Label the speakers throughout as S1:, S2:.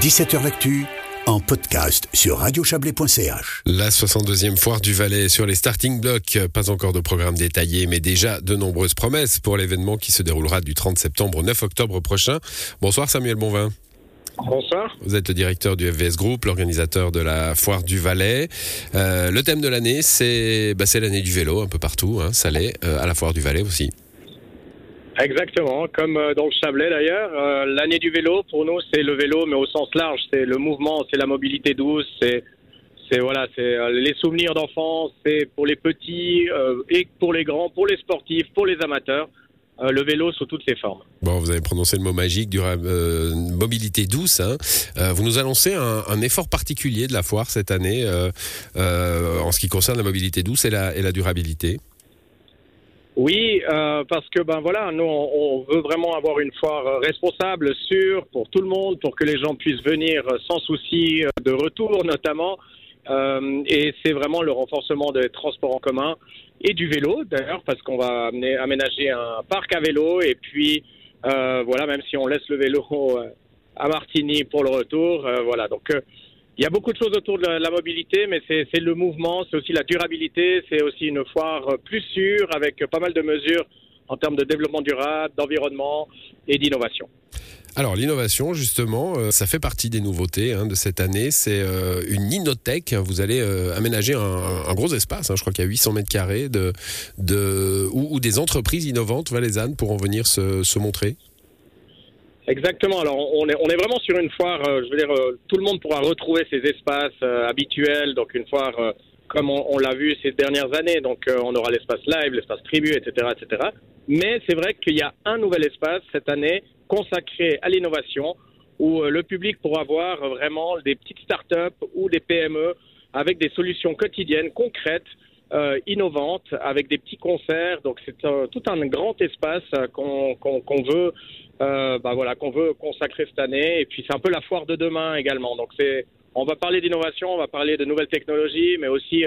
S1: 17h L'actu en podcast sur radiochablais.ch.
S2: La 62e foire du Valais sur les starting blocks. Pas encore de programme détaillé, mais déjà de nombreuses promesses pour l'événement qui se déroulera du 30 septembre au 9 octobre prochain. Bonsoir Samuel Bonvin.
S3: Bonsoir.
S2: Vous êtes le directeur du FVS Group, l'organisateur de la foire du Valais. Euh, le thème de l'année, c'est bah, l'année du vélo un peu partout. Hein, ça l'est, euh, à la foire du Valais aussi.
S3: Exactement, comme euh, dans le Chablais d'ailleurs. Euh, L'année du vélo, pour nous, c'est le vélo, mais au sens large. C'est le mouvement, c'est la mobilité douce, c'est voilà, c'est euh, les souvenirs d'enfance, c'est pour les petits et pour les grands, pour les sportifs, pour les amateurs. Le vélo sous toutes ses formes.
S2: Bon, vous avez prononcé le mot magique, durable, mobilité douce. Hein. Vous nous annoncez un, effort particulier de la foire cette année en ce qui concerne la mobilité douce et la durabilité.
S3: Oui, euh, parce que ben voilà, nous on, on, veut vraiment avoir une foire responsable, sûre pour tout le monde, pour que les gens puissent venir sans souci de retour notamment. Euh, et c'est vraiment le renforcement des transports en commun et du vélo d'ailleurs, parce qu'on va amener, aménager un parc à vélo et puis euh, voilà, même si on laisse le vélo à Martigny pour le retour, euh, voilà. Donc il y a beaucoup de choses autour de la, mobilité, mais c'est le mouvement, c'est aussi la durabilité, c'est aussi une foire plus sûre avec pas mal de mesures en termes de développement durable, d'environnement et d'innovation.
S2: Alors l'innovation, justement, euh, ça fait partie des nouveautés hein, de cette année. C'est euh, une inothèque. Vous allez euh, aménager un, gros espace. Hein, je crois qu'il y a 800 mètres carrés de, où, des entreprises innovantes valaisannes pourront venir se montrer.
S3: Exactement. Alors, on est, on est vraiment sur une foire. Euh, je veux dire, euh, tout le monde pourra retrouver ses espaces euh, habituels. Donc, une foire comme on, on l'a vu ces dernières années. Donc, on aura l'espace live, l'espace tribu, etc., etc. Mais c'est vrai qu'il y a un nouvel espace cette année consacré à l'innovation où le public pourra voir vraiment des petites startups ou des PME avec des solutions quotidiennes concrètes euh, innovante avec des petits concerts. Donc c'est un, tout un grand espace qu'on qu qu veut, euh, bah voilà, qu'on veut consacrer cette année. Et puis c'est un peu la foire de demain également. Donc c'est, on va parler d'innovation, on va parler de nouvelles technologies, mais aussi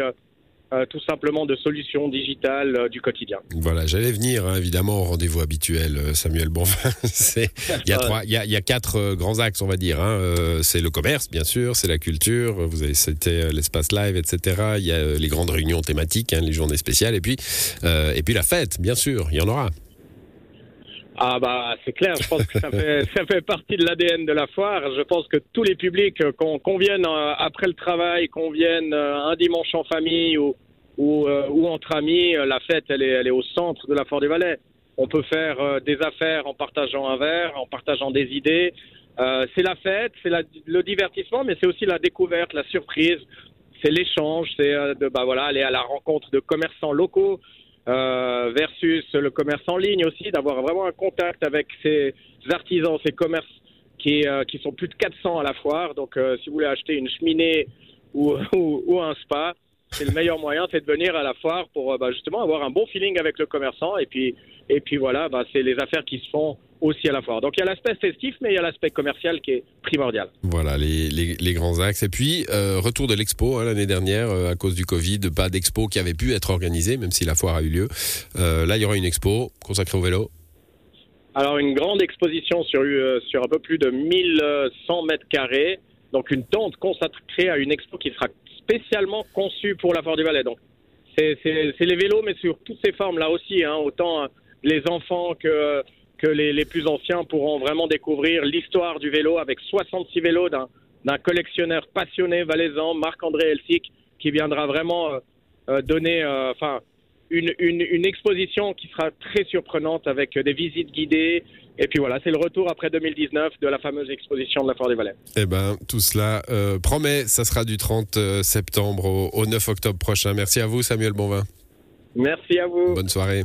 S3: euh, tout simplement de solutions digitales euh, du quotidien.
S2: Voilà, j'allais venir hein, évidemment au rendez-vous habituel, euh, Samuel Bonvin. il y a trois, il y a, il y a quatre grands axes, on va dire. Hein. C'est le commerce, bien sûr, c'est la culture. Vous avez cité l'espace live, etc. Il y a les grandes réunions thématiques, hein, les journées spéciales, et puis et puis la fête, bien sûr, il y en aura.
S3: Ah bah c'est clair, je pense que ça fait, ça fait partie de l'ADN de la foire. Je pense que tous les publics, qu'on qu vienne après le travail, qu'on vienne un dimanche en famille ou, ou, euh, entre amis, la fête elle est, elle est au centre de la Foire des Valais. On peut faire euh, des affaires en partageant un verre, en partageant des idées. Euh, c'est la fête, c'est le divertissement, mais c'est aussi la découverte, la surprise, c'est l'échange, c'est euh, bah voilà aller à la rencontre de commerçants locaux. Euh, versus le commerce en ligne aussi, d'avoir vraiment un contact avec ces artisans, ces commerces qui, euh, qui sont plus de 400 à la foire. Donc, euh, si vous voulez acheter une cheminée ou, ou, ou un spa, c'est le meilleur moyen, c'est de venir à la foire pour bah, justement avoir un bon feeling avec le commerçant. Et puis, et puis voilà, bah, c'est les affaires qui se font aussi à la foire. Donc il y a l'aspect festif, mais il y a l'aspect commercial qui est primordial.
S2: Voilà les, les, les grands axes. Et puis, euh, retour de l'expo hein, l'année dernière, euh, à cause du Covid, pas d'expo qui avait pu être organisée, même si la foire a eu lieu. Euh, là, il y aura une expo consacrée au vélo.
S3: Alors une grande exposition sur, sur un peu plus de 1100 mètres carrés, donc une tente consacrée à une expo qui sera spécialement conçue pour la Foire du Valais. Donc c'est les vélos, mais sur toutes ces formes là aussi, hein, autant les enfants que que les, les, plus anciens pourront vraiment découvrir l'histoire du vélo avec 66 vélos d'un collectionneur passionné valaisan, Marc-André Elsic, qui viendra vraiment euh, euh, donner euh, enfin, une, une, une, exposition qui sera très surprenante avec des visites guidées. Et puis voilà, c'est le retour après 2019 de la fameuse exposition de la Foire des Valais.
S2: Eh ben, tout cela euh, promet, ça sera du 30 septembre au, au 9 octobre prochain. Merci à vous, Samuel Bonvin.
S3: Merci à vous.
S2: Bonne soirée.